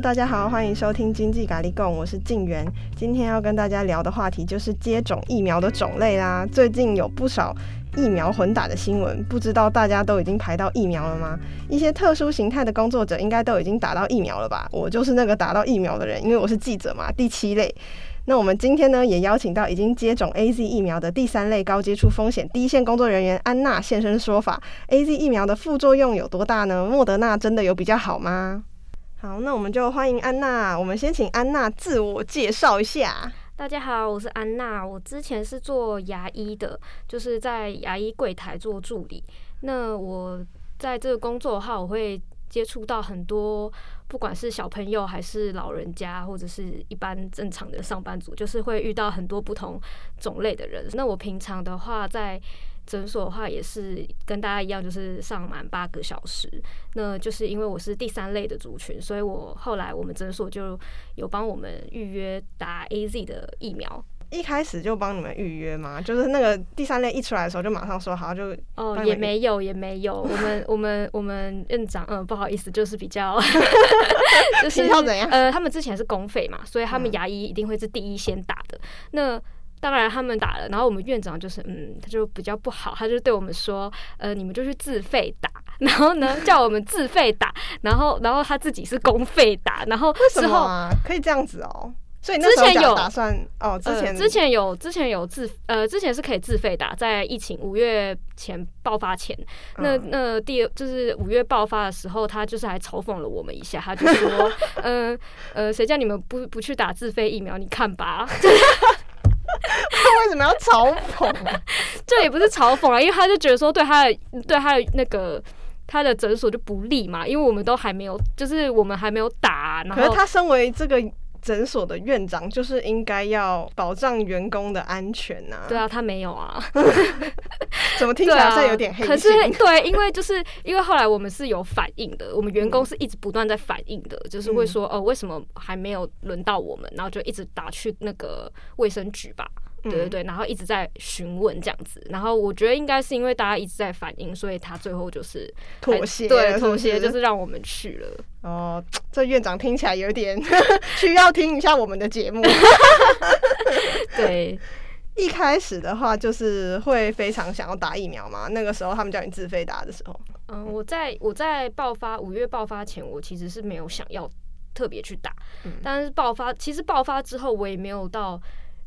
大家好，欢迎收听经济咖喱贡，我是静媛。今天要跟大家聊的话题就是接种疫苗的种类啦。最近有不少疫苗混打的新闻，不知道大家都已经排到疫苗了吗？一些特殊形态的工作者应该都已经打到疫苗了吧？我就是那个打到疫苗的人，因为我是记者嘛，第七类。那我们今天呢，也邀请到已经接种 AZ 疫苗的第三类高接触风险第一线工作人员安娜现身说法。AZ 疫苗的副作用有多大呢？莫德纳真的有比较好吗？好，那我们就欢迎安娜。我们先请安娜自我介绍一下。大家好，我是安娜。我之前是做牙医的，就是在牙医柜台做助理。那我在这个工作的话，我会接触到很多。不管是小朋友还是老人家，或者是一般正常的上班族，就是会遇到很多不同种类的人。那我平常的话，在诊所的话，也是跟大家一样，就是上满八个小时。那就是因为我是第三类的族群，所以我后来我们诊所就有帮我们预约打 AZ 的疫苗。一开始就帮你们预约吗？就是那个第三类一出来的时候，就马上说好就哦，也没有也没有，我们 我们我们院长嗯不好意思，就是比较 就是怎样？呃，他们之前是公费嘛，所以他们牙医一定会是第一先打的。嗯、那当然他们打了，然后我们院长就是嗯，他就比较不好，他就对我们说呃，你们就去自费打，然后呢叫我们自费打，然后然后他自己是公费打，然后为什么啊？可以这样子哦。所以之前有打算哦，之前、呃、之前有之前有自呃之前是可以自费打，在疫情五月前爆发前，那那第二就是五月爆发的时候，他就是还嘲讽了我们一下，他就说，嗯 呃谁、呃、叫你们不不去打自费疫苗？你看吧，他 为什么要嘲讽？这也不是嘲讽啊，因为他就觉得说对他的对他的那个他的诊所就不利嘛，因为我们都还没有，就是我们还没有打，然后可是他身为这个。诊所的院长就是应该要保障员工的安全呐、啊。对啊，他没有啊。怎么听起来好像有点黑心？可是对，因为就是因为后来我们是有反应的，我们员工是一直不断在反应的，嗯、就是会说哦，为什么还没有轮到我们？然后就一直打去那个卫生局吧。对对对，然后一直在询问这样子，然后我觉得应该是因为大家一直在反映，所以他最后就是妥协，对，妥协就是让我们去了。哦，这院长听起来有点需要听一下我们的节目。对，一开始的话就是会非常想要打疫苗嘛，那个时候他们叫你自费打的时候，嗯，我在我在爆发五月爆发前，我其实是没有想要特别去打，嗯，但是爆发其实爆发之后，我也没有到。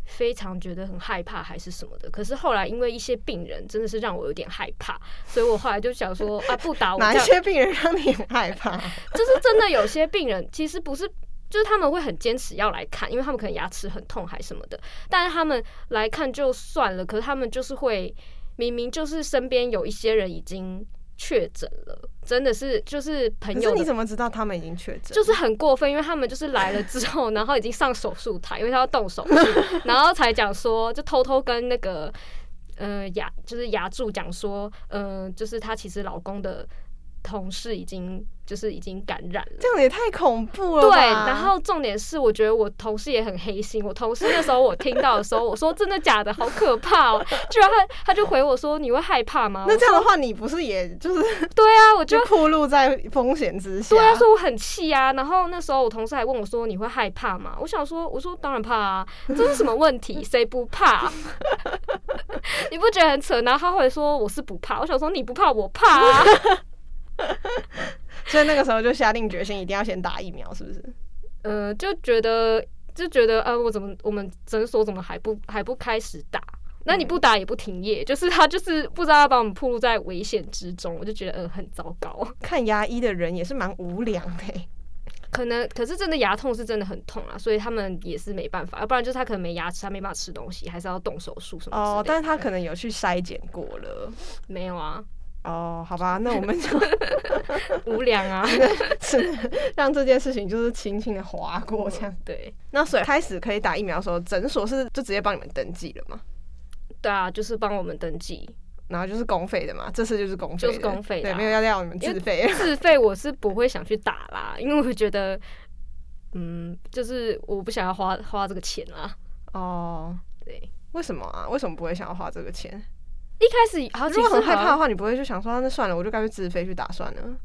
非常觉得很害怕还是什么的，可是后来因为一些病人真的是让我有点害怕，所以我后来就想说啊，不打我。哪一些病人让你很害怕？就是真的有些病人其实不是，就是他们会很坚持要来看，因为他们可能牙齿很痛还什么的，但是他们来看就算了，可是他们就是会明明就是身边有一些人已经。确诊了，真的是就是朋友。你怎么知道他们已经确诊？就是很过分，因为他们就是来了之后，然后已经上手术台，因为他要动手术，然后才讲说，就偷偷跟那个呃牙就是牙柱讲说，嗯、呃，就是她其实老公的同事已经。就是已经感染了，这样也太恐怖了。对，然后重点是，我觉得我同事也很黑心。我同事那时候我听到的时候，我说真的假的，好可怕哦！居然他他就回我说，你会害怕吗？那这样的话，你不是也就是 对啊？我就暴露在风险之下。对啊，所以我很气啊。然后那时候我同事还问我说，你会害怕吗？我想说，我说当然怕啊，这是什么问题？谁不怕？你不觉得很扯？然后他会说我是不怕，我想说你不怕，我怕啊。所以那个时候就下定决心，一定要先打疫苗，是不是？呃，就觉得就觉得，啊，我怎么我们诊所怎么还不还不开始打？那你不打也不停业，嗯、就是他就是不知道要把我们暴露在危险之中，我就觉得呃很糟糕。看牙医的人也是蛮无良的，可能可是真的牙痛是真的很痛啊，所以他们也是没办法，要不然就是他可能没牙齿，他没办法吃东西，还是要动手术什么。哦，但是他可能有去筛检过了，没有啊。哦，好吧，那我们就 无良啊，是让这件事情就是轻轻的划过这样。对，那所以开始可以打疫苗的时候，诊所是就直接帮你们登记了吗？对啊，就是帮我们登记，然后就是公费的嘛，这次就是公费，就是公费，对，没有要要你们自费。自费我是不会想去打啦，因为我觉得，嗯，就是我不想要花花这个钱啦。哦，对，为什么啊？为什么不会想要花这个钱？一开始好，如果很害怕的话，你不会就想说那算了，我就干脆自费去打算了。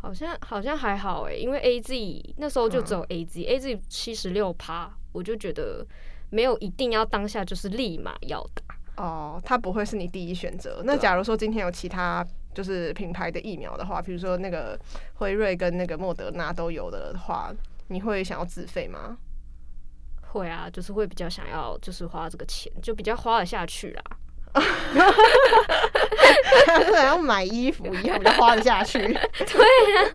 好像好像还好哎，因为 A Z 那时候就只有 A Z，A Z 七十六趴，我就觉得没有一定要当下就是立马要打哦，它不会是你第一选择。那假如说今天有其他就是品牌的疫苗的话，比如说那个辉瑞跟那个莫德纳都有的话，你会想要自费吗？会啊，就是会比较想要就是花这个钱，就比较花得下去啦。像要买衣服一样，就花得下去。对、啊，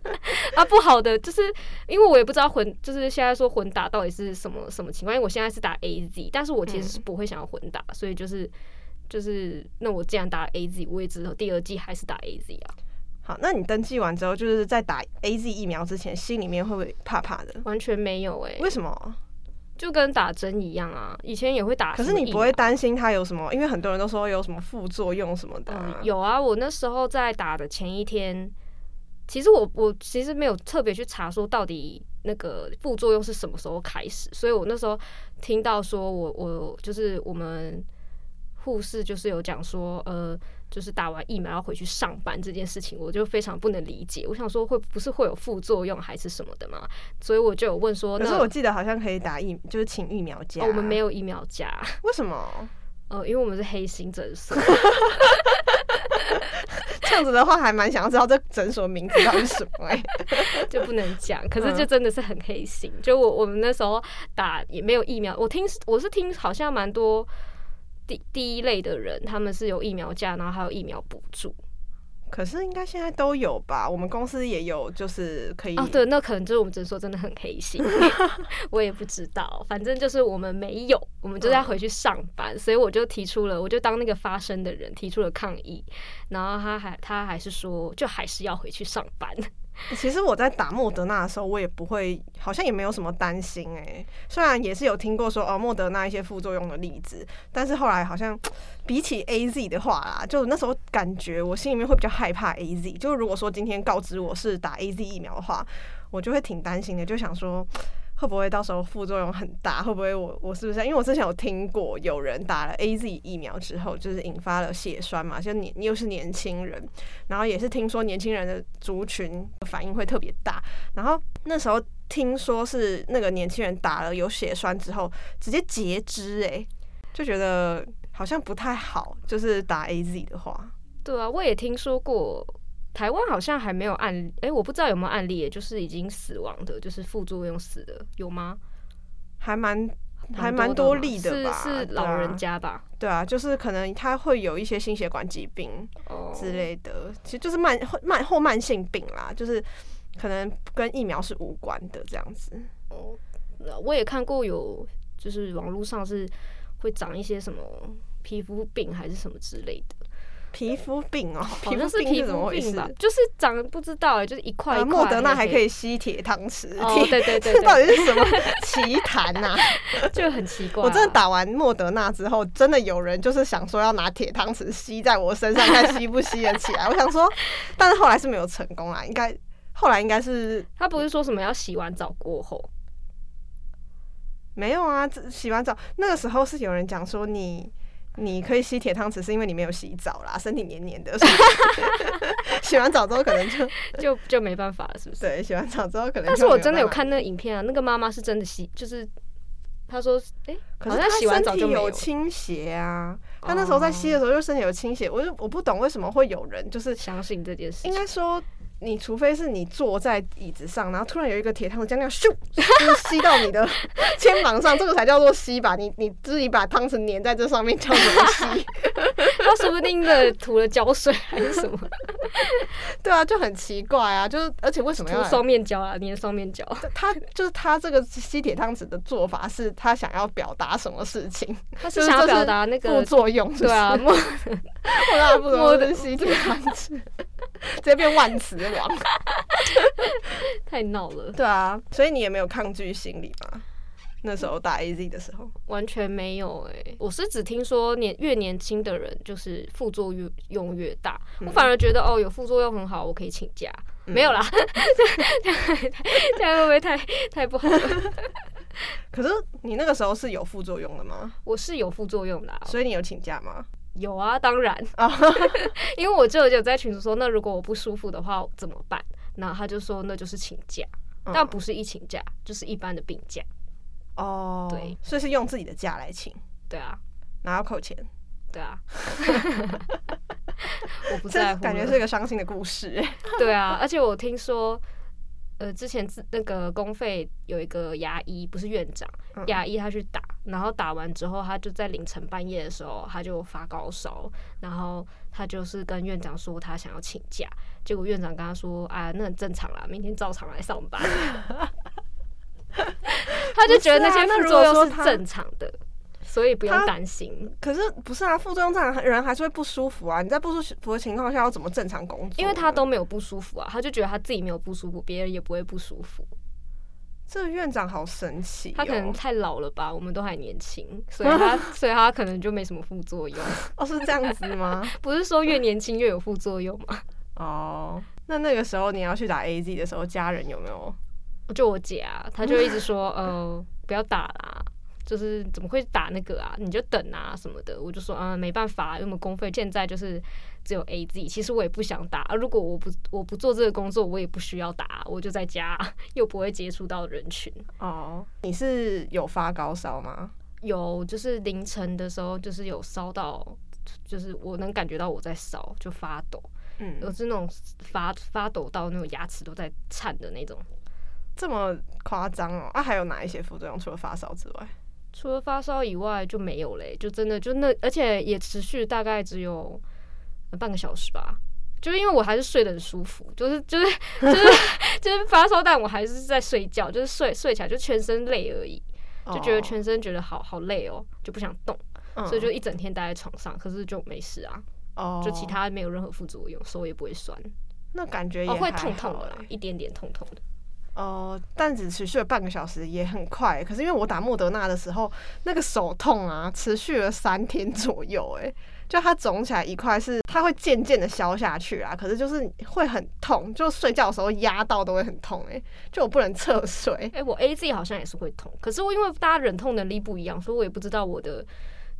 啊，不好的，就是因为我也不知道混，就是现在说混打到底是什么什么情况。因为我现在是打 AZ，但是我其实是不会想要混打，嗯、所以就是就是，那我既然打了 AZ，我也知道第二季还是打 AZ 啊。好，那你登记完之后，就是在打 AZ 疫苗之前，心里面会不会怕怕的？完全没有哎、欸，为什么？就跟打针一样啊，以前也会打。可是你不会担心它有什么？因为很多人都说有什么副作用什么的、啊嗯。有啊，我那时候在打的前一天，其实我我其实没有特别去查说到底那个副作用是什么时候开始，所以我那时候听到说我我就是我们护士就是有讲说呃。就是打完疫苗要回去上班这件事情，我就非常不能理解。我想说，会不是会有副作用还是什么的嘛？所以我就有问说，可是我记得好像可以打疫，就是请疫苗假。哦，我们没有疫苗假，为什么？呃，因为我们是黑心诊所。这样子的话，还蛮想要知道这诊所名字到底是什么哎、欸，就不能讲。可是就真的是很黑心。就我我们那时候打也没有疫苗，我听我是听好像蛮多。第第一类的人，他们是有疫苗价，然后还有疫苗补助。可是应该现在都有吧？我们公司也有，就是可以。哦，对，那可能就是我们诊所真的很黑心，我也不知道。反正就是我们没有，我们就是要回去上班，嗯、所以我就提出了，我就当那个发声的人提出了抗议。然后他还他还是说，就还是要回去上班。其实我在打莫德纳的时候，我也不会，好像也没有什么担心哎、虽然也是有听过说哦，莫德纳一些副作用的例子，但是后来好像比起 AZ 的话啦，就那时候感觉我心里面会比较害怕 AZ。就如果说今天告知我是打 AZ 疫苗的话，我就会挺担心的，就想说。会不会到时候副作用很大？会不会我我是不是？因为我之前有听过有人打了 AZ 疫苗之后，就是引发了血栓嘛，就年又是年轻人，然后也是听说年轻人的族群反应会特别大。然后那时候听说是那个年轻人打了有血栓之后直接截肢，哎，就觉得好像不太好。就是打 AZ 的话，对啊，我也听说过。台湾好像还没有案例，哎、欸，我不知道有没有案例，就是已经死亡的，就是副作用死的，有吗？还蛮还蛮多例的吧？是是老人家吧？对啊，就是可能他会有一些心血管疾病之类的，oh. 其实就是慢慢后慢性病啦，就是可能跟疫苗是无关的这样子。哦，oh. 我也看过有，就是网络上是会长一些什么皮肤病还是什么之类的。皮肤病哦，皮肤病是皮肤病吧，就是长不知道哎，就是一块。莫德纳还可以吸铁汤匙，哦，对 对对，这到底是什么奇谈呐？就很奇怪。我真的打完莫德纳之后，真的有人就是想说要拿铁汤匙吸在我身上，看吸不吸得起来。我想说，但是后来是没有成功啊，应该后来应该是他不是说什么要洗完澡过后？没有啊，洗完澡那个时候是有人讲说你。你可以吸铁汤匙，是因为你没有洗澡啦，身体黏黏的。洗完澡之后可能就 就就没办法了，是不是？对，洗完澡之后可能。但是我真的有看那个影片啊，那个妈妈是真的吸，就是她说，哎、欸，可是她洗完澡就有倾斜啊。她那时候在吸的时候就身体有倾斜，我就我不懂为什么会有人就是相信这件事。应该说。你除非是你坐在椅子上，然后突然有一个铁汤匙将那样咻，就吸到你的 肩膀上，这个才叫做吸吧？你你自己把汤匙粘在这上面叫什么吸？他说不定的涂了胶水还是什么？对啊，就很奇怪啊！就是而且为什么要涂双面胶啊？粘双面胶？他就是他这个吸铁汤匙的做法是他想要表达什么事情？他是想要表达那个副作用是是？对啊，莫莫的吸铁汤匙。直接变万磁王，太闹了。对啊，所以你也没有抗拒心理吗？那时候打 AZ 的时候，完全没有哎、欸。我是只听说年越年轻的人就是副作用越大，嗯、我反而觉得哦有副作用很好，我可以请假。嗯、没有啦，这样会不会太太不好了？可是你那个时候是有副作用的吗？我是有副作用的、啊，所以你有请假吗？有啊，当然，因为我就有在群主说，那如果我不舒服的话怎么办？然后他就说那就是请假，嗯、但不是一请假，就是一般的病假。哦，对，所以是用自己的假来请。对啊，哪要扣钱？对啊，我不在乎，感觉是一个伤心的故事。对啊，而且我听说。呃，之前那个公费有一个牙医，不是院长，牙医他去打，然后打完之后，他就在凌晨半夜的时候，他就发高烧，然后他就是跟院长说他想要请假，结果院长跟他说，啊，那很正常啦，明天照常来上班。他就觉得那些副作用是正常的。所以不用担心。可是不是啊？副作用正常，人还是会不舒服啊。你在不舒服的情况下要怎么正常工作？因为他都没有不舒服啊，他就觉得他自己没有不舒服，别人也不会不舒服。这个院长好神奇哦。他可能太老了吧？我们都还年轻，所以他 所以他可能就没什么副作用。哦，是这样子吗？不是说越年轻越有副作用吗？哦，那那个时候你要去打 AZ 的时候，家人有没有？就我姐啊，她就一直说，呃，不要打啦。就是怎么会打那个啊？你就等啊什么的。我就说啊，没办法，因为我们公费现在就是只有 AZ。其实我也不想打啊。如果我不我不做这个工作，我也不需要打，我就在家，又不会接触到人群。哦，你是有发高烧吗？有，就是凌晨的时候，就是有烧到，就是我能感觉到我在烧，就发抖。嗯，我是那种发发抖到那种牙齿都在颤的那种。这么夸张哦？啊，还有哪一些副作用？除了发烧之外？除了发烧以外就没有嘞，就真的就那，而且也持续大概只有半个小时吧。就是因为我还是睡得很舒服，就是就是 就是就是发烧，但我还是在睡觉，就是睡睡起来就全身累而已，就觉得全身觉得好好累哦，就不想动，所以就一整天待在床上，可是就没事啊，哦就其他没有任何副作用，手也不会酸，那感觉也会痛痛的啦，一点点痛痛的。哦、呃，但只持续了半个小时，也很快。可是因为我打莫德纳的时候，那个手痛啊，持续了三天左右。哎，就它肿起来一块，是它会渐渐的消下去啊。可是就是会很痛，就睡觉的时候压到都会很痛。哎，就我不能侧睡。哎，我 AZ 好像也是会痛，可是我因为大家忍痛能力不一样，所以我也不知道我的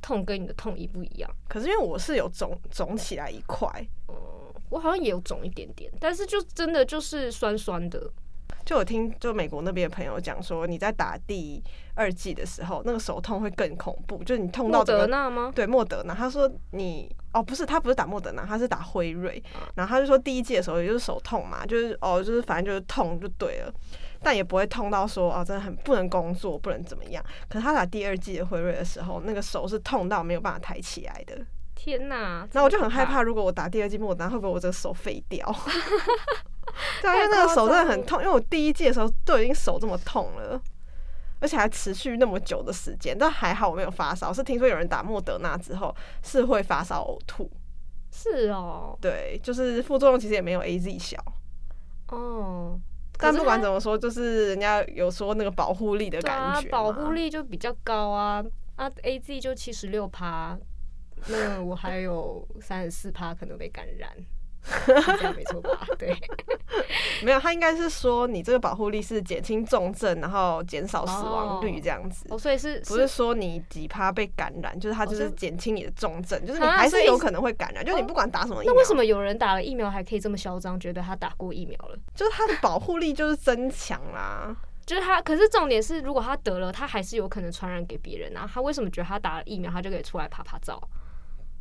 痛跟你的痛一不一样。可是因为我是有肿肿起来一块，嗯，我好像也有肿一点点，但是就真的就是酸酸的。就我听，就美国那边的朋友讲说，你在打第二季的时候，那个手痛会更恐怖，就是你痛到德纳吗？对，莫德纳。他说你哦，不是，他不是打莫德纳，他是打辉瑞。然后他就说第一季的时候也就是手痛嘛，就是哦，就是反正就是痛就对了，但也不会痛到说哦，真的很不能工作，不能怎么样。可是他打第二季的辉瑞的时候，那个手是痛到没有办法抬起来的。天哪！然后我就很害怕，如果我打第二季莫德纳，会不会我这个手废掉？对啊，因为那个手真的很痛，因为我第一季的时候都已经手这么痛了，而且还持续那么久的时间，但还好我没有发烧。是听说有人打莫德纳之后是会发烧呕吐，是哦，对，就是副作用其实也没有 AZ 小哦。但不管怎么说，就是人家有说那个保护力的感觉，保护力就比较高啊啊，AZ 就七十六趴，那我还有三十四趴可能被感染。这样没错吧？对，没有，他应该是说你这个保护力是减轻重症，然后减少死亡率这样子。哦，所以是不是说你几趴被感染，就是他就是减轻你的重症，就是你还是有可能会感染，就是你不管打什么疫苗。那为什么有人打了疫苗还可以这么嚣张，觉得他打过疫苗了？就是他的保护力就是增强啦，就是他。可是重点是，如果他得了，他还是有可能传染给别人啊。他为什么觉得他打了疫苗，他就可以出来趴趴走？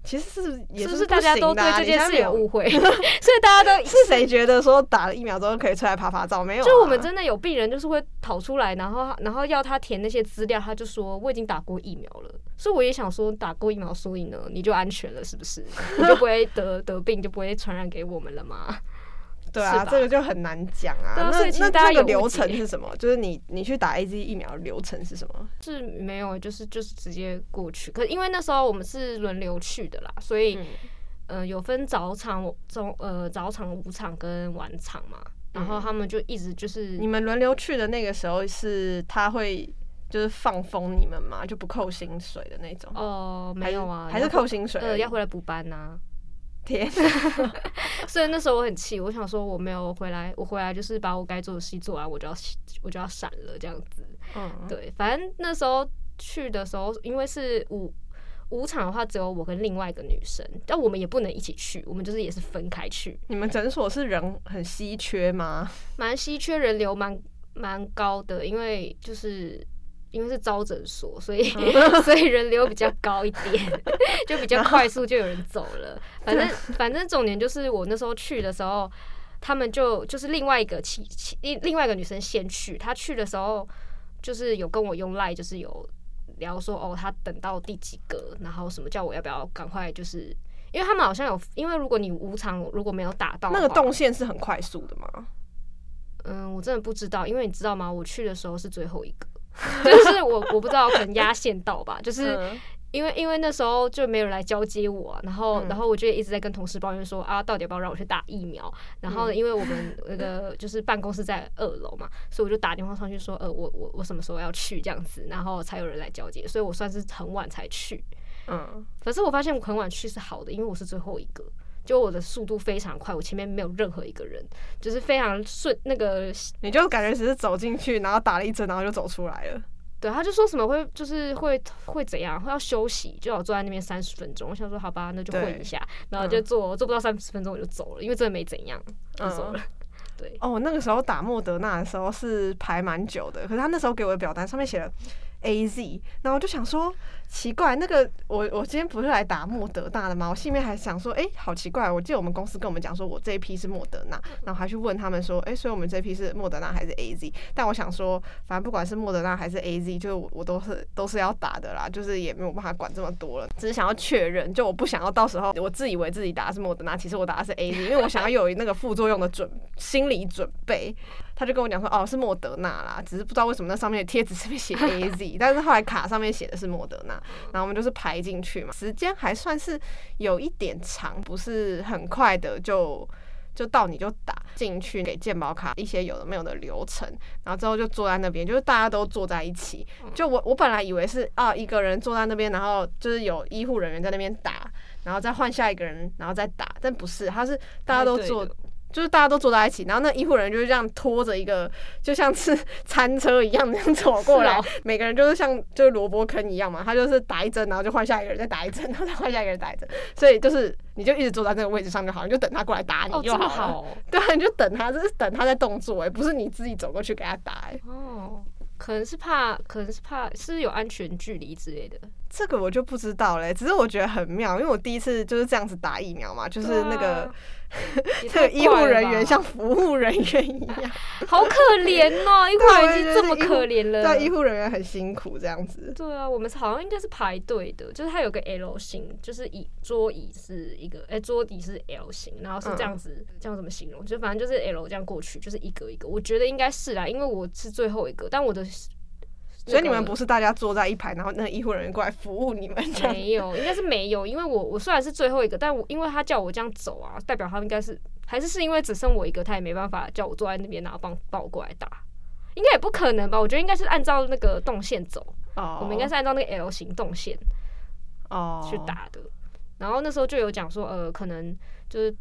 其实是也不是大家都对这件事有误会？所以大家都 是谁觉得说打了疫苗之后可以出来拍拍照？没有、啊，就我们真的有病人就是会跑出来，然后然后要他填那些资料，他就说我已经打过疫苗了。所以我也想说，打过疫苗，所以呢，你就安全了，是不是？你就不会得得病，就不会传染给我们了吗？对啊，这个就很难讲啊。那那这个流程是什么？就是你你去打 AZ 疫苗流程是什么？是没有，就是就是直接过去。可因为那时候我们是轮流去的啦，所以嗯、呃，有分早场、中呃早场、午场跟晚场嘛。然后他们就一直就是你们轮流去的那个时候，是他会就是放风你们嘛？就不扣薪水的那种？哦、呃，没有啊，还是扣薪水？呃，要回来补班呐、啊。天，所以那时候我很气，我想说我没有回来，我回来就是把我该做的事做完，我就要我就要闪了这样子。嗯，对，反正那时候去的时候，因为是五五场的话只有我跟另外一个女生，但我们也不能一起去，我们就是也是分开去。你们诊所是人很稀缺吗？蛮稀缺，人流蛮蛮高的，因为就是。因为是招诊所，所以 所以人流比较高一点，就比较快速就有人走了。反正 反正重点就是我那时候去的时候，他们就就是另外一个其其另另外一个女生先去，她去的时候就是有跟我用赖，就是有聊说哦，她等到第几个，然后什么叫我要不要赶快，就是因为他们好像有，因为如果你无偿如果没有打到，那个动线是很快速的吗？嗯，我真的不知道，因为你知道吗？我去的时候是最后一个。就是我我不知道可能压线到吧，就是因为因为那时候就没有人来交接我，啊，然后然后我就一直在跟同事抱怨说啊，到底要不要让我去打疫苗？然后因为我们那个就是办公室在二楼嘛，所以我就打电话上去说，呃，我我我什么时候要去这样子，然后才有人来交接，所以我算是很晚才去。嗯，可是我发现我很晚去是好的，因为我是最后一个。就我的速度非常快，我前面没有任何一个人，就是非常顺。那个你就感觉只是走进去，然后打了一针，然后就走出来了。对，他就说什么会就是会会怎样，会要休息，就要坐在那边三十分钟。我想说好吧，那就混一下，然后就坐，嗯、坐不到三十分钟我就走了，因为真的没怎样，就走了。嗯、对，哦，那个时候打莫德纳的时候是排蛮久的，可是他那时候给我的表单上面写了 A Z，然后我就想说。奇怪，那个我我今天不是来打莫德纳的吗？我心里面还想说，哎、好奇怪！我记得我们公司跟我们讲说，我这一批是莫德纳，然后还去问他们说，哎、所以我们这一批是莫德纳还是 AZ？但我想说，反正不管是莫德纳还是 AZ，就是我我都是都是要打的啦，就是也没有办法管这么多了，只是想要确认，就我不想要到时候我自以为自己打的是莫德纳，其实我打的是 AZ，因为我想要有那个副作用的准心理准备。他就跟我讲说，哦，是莫德纳啦，只是不知道为什么那上面的贴纸上面写 AZ，但是后来卡上面写的是莫德纳，然后我们就是排进去嘛，时间还算是有一点长，不是很快的就就到你就打进去给健保卡一些有的没有的流程，然后之后就坐在那边，就是大家都坐在一起，就我我本来以为是啊一个人坐在那边，然后就是有医护人员在那边打，然后再换下一个人，然后再打，但不是，他是大家都坐。就是大家都坐在一起，然后那医护人员就是这样拖着一个，就像是 餐车一样那样走过来，每个人就是像就是萝卜坑一样嘛，他就是打一针，然后就换下一个人，再打一针，然后再换下一个人打一针，所以就是你就一直坐在那个位置上就好，你就等他过来打你就好了。好 对，你就等他，就是等他在动作，哎，不是你自己走过去给他打，哎。哦，可能是怕，可能是怕，是有安全距离之类的。这个我就不知道嘞，只是我觉得很妙，因为我第一次就是这样子打疫苗嘛，就是那个。这个医护人员像服务人员一样，好可怜哦！医护人员已经这么可怜了，对，医护人员很辛苦这样子。对啊，我们好像应该是排队的，就是它有个 L 型，就是椅桌椅是一个，哎、欸，桌底是 L 型，然后是这样子，嗯、这样怎么形容？就反正就是 L 这样过去，就是一个一个。我觉得应该是啦，因为我是最后一个，但我的。所以你们不是大家坐在一排，然后那个医护人员过来服务你们？没有，应该是没有，因为我我虽然是最后一个，但我因为他叫我这样走啊，代表他应该是还是是因为只剩我一个，他也没办法叫我坐在那边，然后帮抱我过来打，应该也不可能吧？我觉得应该是按照那个动线走，oh. 我们应该是按照那个 L 型动线哦去打的。Oh. 然后那时候就有讲说，呃，可能就是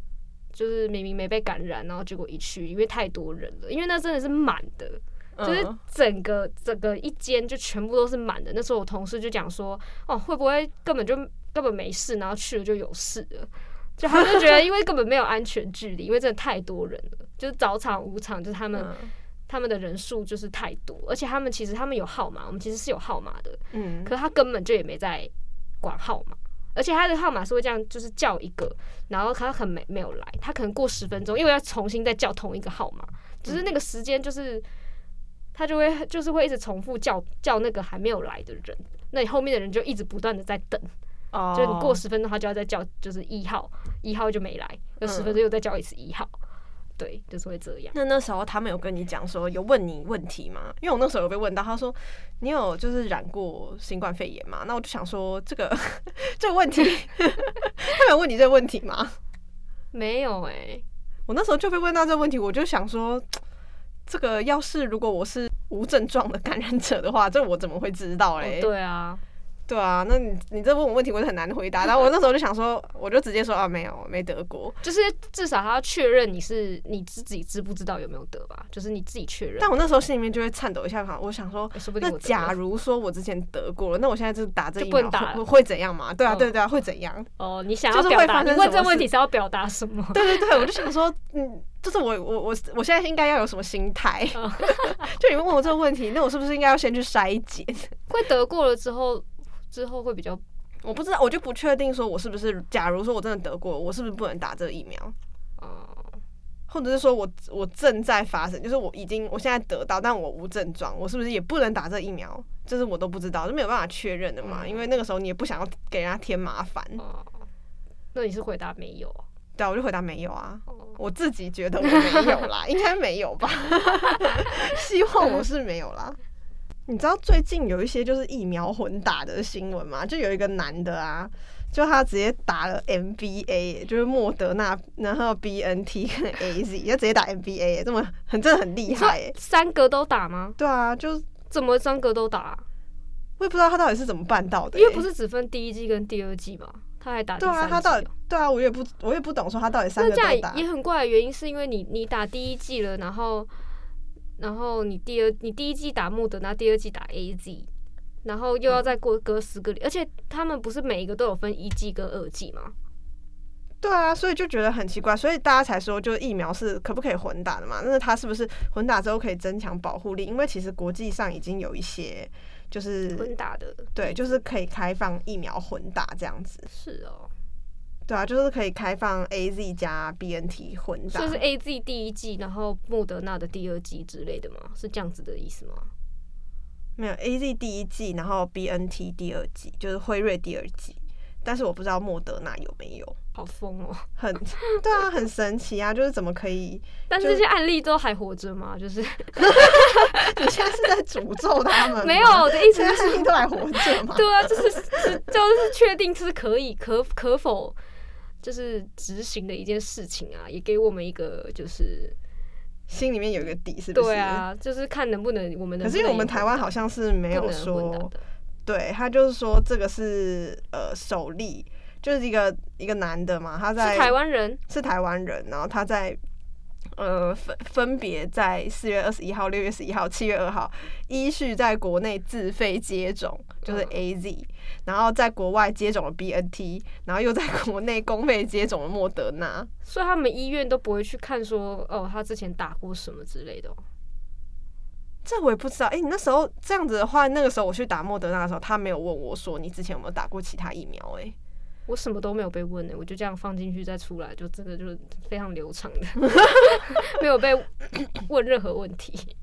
就是明明没被感染，然后结果一去，因为太多人了，因为那真的是满的。就是整个整个一间就全部都是满的。那时候我同事就讲说，哦，会不会根本就根本没事，然后去了就有事了？就他们就觉得，因为根本没有安全距离，因为真的太多人了。就是早场、午场，就是他们他们的人数就是太多，而且他们其实他们有号码，我们其实是有号码的，嗯，可是他根本就也没在管号码，而且他的号码是会这样，就是叫一个，然后他很没没有来，他可能过十分钟，因为要重新再叫同一个号码，只是那个时间就是。他就会就是会一直重复叫叫那个还没有来的人，那你后面的人就一直不断的在等，oh. 就你过十分钟他就要再叫，就是一号，一号就没来，有十分钟又再叫一次一号，嗯、对，就是会这样。那那时候他们有跟你讲说有问你问题吗？因为我那时候有被问到，他说你有就是染过新冠肺炎吗？那我就想说这个 这个问题，他们有问你这个问题吗？没有哎、欸，我那时候就被问到这个问题，我就想说。这个要是如果我是无症状的感染者的话，这我怎么会知道嘞？对啊，对啊，那你你这问我问题，我就很难回答。然后我那时候就想说，我就直接说啊，没有，没得过。就是至少他要确认你是你自己知不知道有没有得吧？就是你自己确认。但我那时候心里面就会颤抖一下，我想说，欸、说不定那假如说我之前得过了，那我现在就打这疫苗就不能打会，会怎样嘛？对啊，对对啊，会怎样？哦，你想要表达？你问这个问题是要表达什么？对对对，我就想说，嗯，就是我我我我现在应该要有什么心态？哦、就你们问我这个问题，那我是不是应该要先去筛检？会得过了之后。之后会比较，我不知道，我就不确定说，我是不是，假如说我真的得过，我是不是不能打这个疫苗？哦，或者是说我我正在发生，就是我已经我现在得到，但我无症状，我是不是也不能打这个疫苗？这是我都不知道，就没有办法确认的嘛。嗯、因为那个时候你也不想要给人家添麻烦。哦，那你是回答没有？对啊，我就回答没有啊。哦、我自己觉得我没有啦，应该没有吧？希望我是没有啦。你知道最近有一些就是疫苗混打的新闻吗？就有一个男的啊，就他直接打了 MBA，就是莫德纳，然后 BNT 跟 AZ，他直接打 MBA，这么很真的很厉害诶。三个都打吗？对啊，就怎么三个都打啊？我也不知道他到底是怎么办到的，因为不是只分第一季跟第二季吗？他还打第三剂。对啊，他到底对啊，我也不我也不懂说他到底三个都打。也很怪的原因是因为你你打第一季了，然后。然后你第二，你第一季打莫德纳，第二季打 AZ，然后又要再过隔十个，而且他们不是每一个都有分一季跟二季吗？对啊，所以就觉得很奇怪，所以大家才说，就疫苗是可不可以混打的嘛？那它是不是混打之后可以增强保护力？因为其实国际上已经有一些就是混打的，对，就是可以开放疫苗混打这样子。是哦。对啊，就是可以开放 A Z 加 B N T 混打，就是 A Z 第一季，然后莫德纳的第二季之类的吗？是这样子的意思吗？没有 A Z 第一季，然后 B N T 第二季，就是辉瑞第二剂，但是我不知道莫德纳有没有。好疯哦，很对啊，很神奇啊，就是怎么可以？但是这些案例都还活着吗？就是 你现在是在诅咒他们？没有，我的意思是案例都还活着吗？对啊，就是是就是确定是可以可可否。就是执行的一件事情啊，也给我们一个就是心里面有一个底，是不是？对啊，就是看能不能我们能能。可是因为我们台湾好像是没有说，对他就是说这个是呃首例，就是一个一个男的嘛，他在是台湾人，是台湾人，然后他在。呃，分分别在四月二十一号、六月十一号、七月二号，依序在国内自费接种，就是 AZ，、嗯、然后在国外接种了 BNT，然后又在国内公费接种了莫德纳。所以他们医院都不会去看说，哦，他之前打过什么之类的、哦。这我也不知道。哎、欸，你那时候这样子的话，那个时候我去打莫德纳的时候，他没有问我说你之前有没有打过其他疫苗、欸？哎。我什么都没有被问呢、欸，我就这样放进去再出来，就真的就是非常流畅的，没有被问任何问题，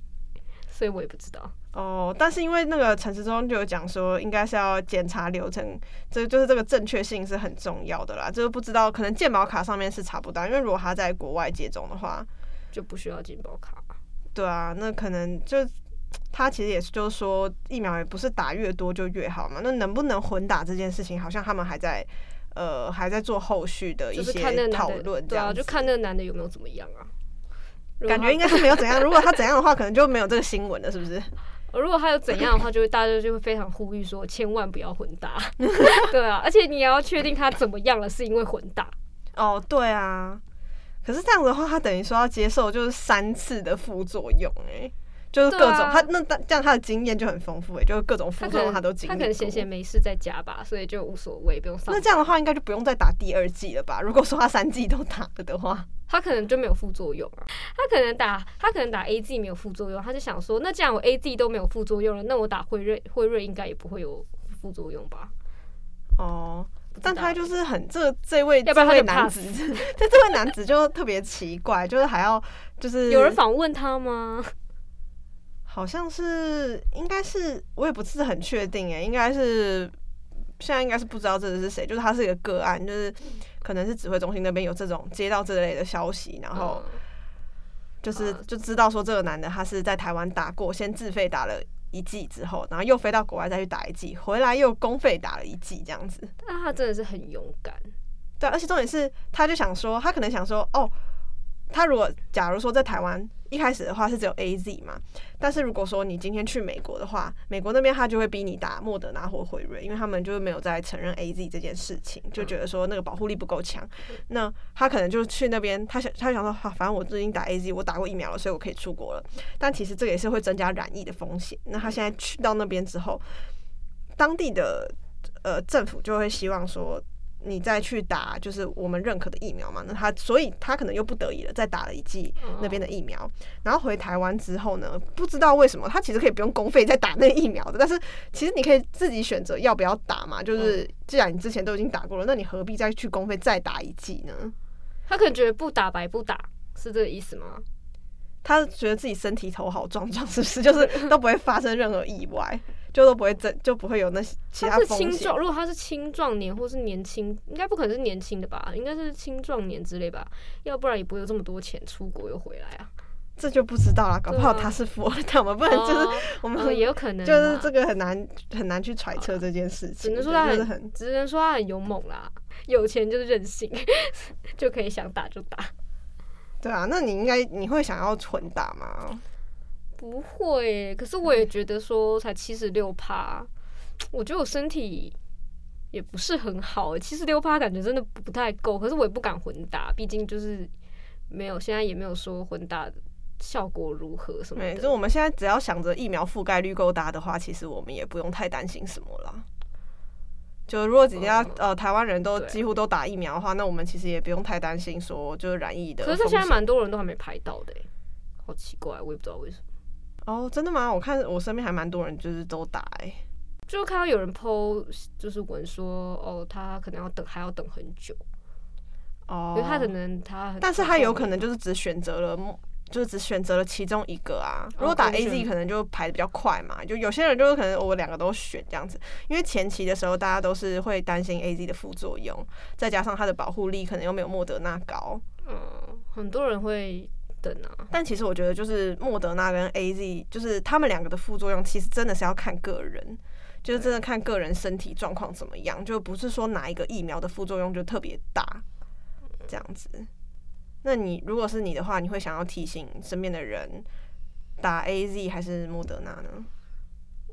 所以我也不知道。哦，但是因为那个陈时中就有讲说，应该是要检查流程，这就是这个正确性是很重要的啦。就是不知道可能健保卡上面是查不到，因为如果他在国外接种的话，就不需要健保卡。对啊，那可能就他其实也是就是说，疫苗也不是打越多就越好嘛。那能不能混打这件事情，好像他们还在。呃，还在做后续的一些讨论，对啊，就看那个男的有没有怎么样啊？感觉应该是没有怎样。如果他怎样的话，可能就没有这个新闻了，是不是？如果他有怎样的话，就会大家就会非常呼吁说，千万不要混打。对啊，而且你也要确定他怎么样了，是因为混打。哦，对啊。可是这样的话，他等于说要接受就是三次的副作用，哎。就是各种、啊、他那这样他的经验就很丰富诶，就是各种副作用他都经历。他可能闲闲没事在家吧，所以就无所谓，不用上。那这样的话，应该就不用再打第二剂了吧？如果说他三剂都打了的话，他可能就没有副作用啊。他可能打他可能打 A Z 没有副作用，他就想说，那既然我 A Z 都没有副作用了，那我打辉瑞辉瑞应该也不会有副作用吧？哦，但他就是很这这位这位男子，这这位男子就特别奇怪，就是还要就是有人访问他吗？好像是，应该是，我也不是很确定诶，应该是现在应该是不知道这个是谁，就是他是一个个案，就是可能是指挥中心那边有这种接到这类的消息，然后就是就知道说这个男的他是在台湾打过，先自费打了一季之后，然后又飞到国外再去打一季，回来又公费打了一季这样子。但他真的是很勇敢，对，而且重点是，他就想说，他可能想说，哦，他如果假如说在台湾。一开始的话是只有 A Z 嘛，但是如果说你今天去美国的话，美国那边他就会逼你打莫德纳或辉瑞，因为他们就是没有在承认 A Z 这件事情，就觉得说那个保护力不够强。那他可能就去那边，他想他想说，好，反正我最近打 A Z，我打过疫苗了，所以我可以出国了。但其实这个也是会增加染疫的风险。那他现在去到那边之后，当地的呃政府就会希望说。你再去打就是我们认可的疫苗嘛？那他所以他可能又不得已了，再打了一剂那边的疫苗，然后回台湾之后呢，不知道为什么他其实可以不用公费再打那个疫苗的，但是其实你可以自己选择要不要打嘛。就是既然你之前都已经打过了，那你何必再去公费再打一剂呢？他可能觉得不打白不打，是这个意思吗？他觉得自己身体头好壮壮，是不是？就是都不会发生任何意外。就都不会增，就不会有那些其他风险。他是青壮，如果他是青壮年或是年轻，应该不可能是年轻的吧？应该是青壮年之类吧？要不然也不会有这么多钱出国又回来啊。这就不知道了，搞不好他是富二代，嘛不然就是我们、哦、也有可能，就是这个很难很难去揣测这件事情。只能说他很，很只能说他很勇猛啦，有钱就是任性，就可以想打就打。对啊，那你应该你会想要纯打吗？不会，可是我也觉得说才七十六趴，我觉得我身体也不是很好，七十六趴感觉真的不太够。可是我也不敢混打，毕竟就是没有，现在也没有说混打效果如何什么的。就我们现在只要想着疫苗覆盖率够大的话，其实我们也不用太担心什么了。就如果人家、嗯、呃台湾人都几乎都打疫苗的话，那我们其实也不用太担心说就是染疫的。可是现在蛮多人都还没排到的，好奇怪，我也不知道为什么。哦，真的吗？我看我身边还蛮多人，就是都打哎、欸，就看到有人 po 就是文说，哦，他可能要等，还要等很久。哦，因为他可能他，但是他有可能就是只选择了，就是只选择了其中一个啊。如果打 AZ 可能就排的比较快嘛，就有些人就是可能我两个都选这样子，因为前期的时候大家都是会担心 AZ 的副作用，再加上它的保护力可能又没有莫德纳高。嗯，很多人会。但其实我觉得，就是莫德纳跟 AZ，就是他们两个的副作用，其实真的是要看个人，就是真的看个人身体状况怎么样，就不是说哪一个疫苗的副作用就特别大，这样子。那你如果是你的话，你会想要提醒身边的人打 AZ 还是莫德纳呢？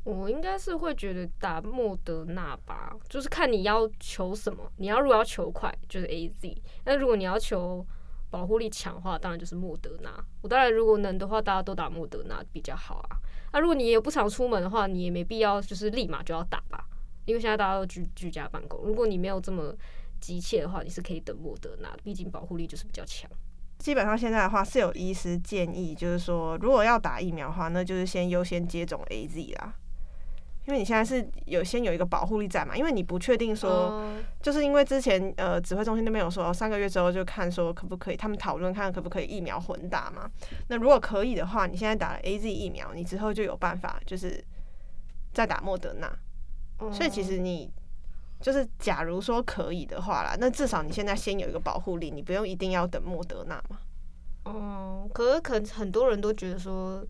我应该是会觉得打莫德纳吧，就是看你要求什么。你要如果要求快，就是 AZ；那如果你要求保护力强化，当然就是莫德纳。我当然如果能的话，大家都打莫德纳比较好啊。那、如果你也不常出门的话，你也没必要就是立马就要打吧，因为现在大家都居居家办公。如果你没有这么急切的话，你是可以等莫德纳，毕竟保护力就是比较强。基本上现在的话是有医师建议，就是说如果要打疫苗的话，那就是先优先接种 AZ 啦。因为你现在是有先有一个保护力在嘛，因为你不确定说，就是因为之前呃指挥中心那边有说三个月之后就看说可不可以，他们讨论看可不可以疫苗混打嘛。那如果可以的话，你现在打了 AZ 疫苗，你之后就有办法就是再打莫德纳。所以其实你就是假如说可以的话啦，那至少你现在先有一个保护力，你不用一定要等莫德纳嘛。哦，可是可能很多人都觉得说。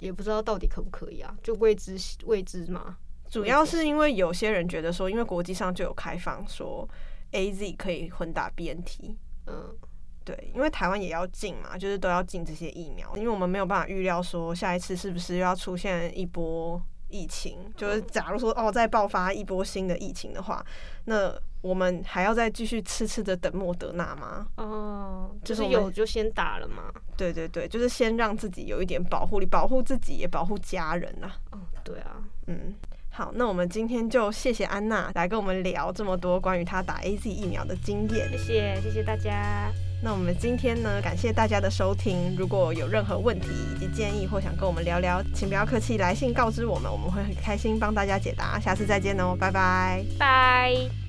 也不知道到底可不可以啊，就未知未知嘛。主要是因为有些人觉得说，因为国际上就有开放说，AZ 可以混打 BNT。嗯，对，因为台湾也要进嘛，就是都要进这些疫苗，因为我们没有办法预料说下一次是不是又要出现一波疫情。就是假如说哦再爆发一波新的疫情的话，那我们还要再继续痴痴的等莫德纳吗？哦，就是有就先打了嘛。对对对，就是先让自己有一点保护力，保护自己也保护家人呐。哦，对啊，嗯，好，那我们今天就谢谢安娜来跟我们聊这么多关于她打 AZ 疫苗的经验。谢谢，谢谢大家。那我们今天呢，感谢大家的收听。如果有任何问题以及建议，或想跟我们聊聊，请不要客气，来信告知我们，我们会很开心帮大家解答。下次再见哦，拜拜，拜。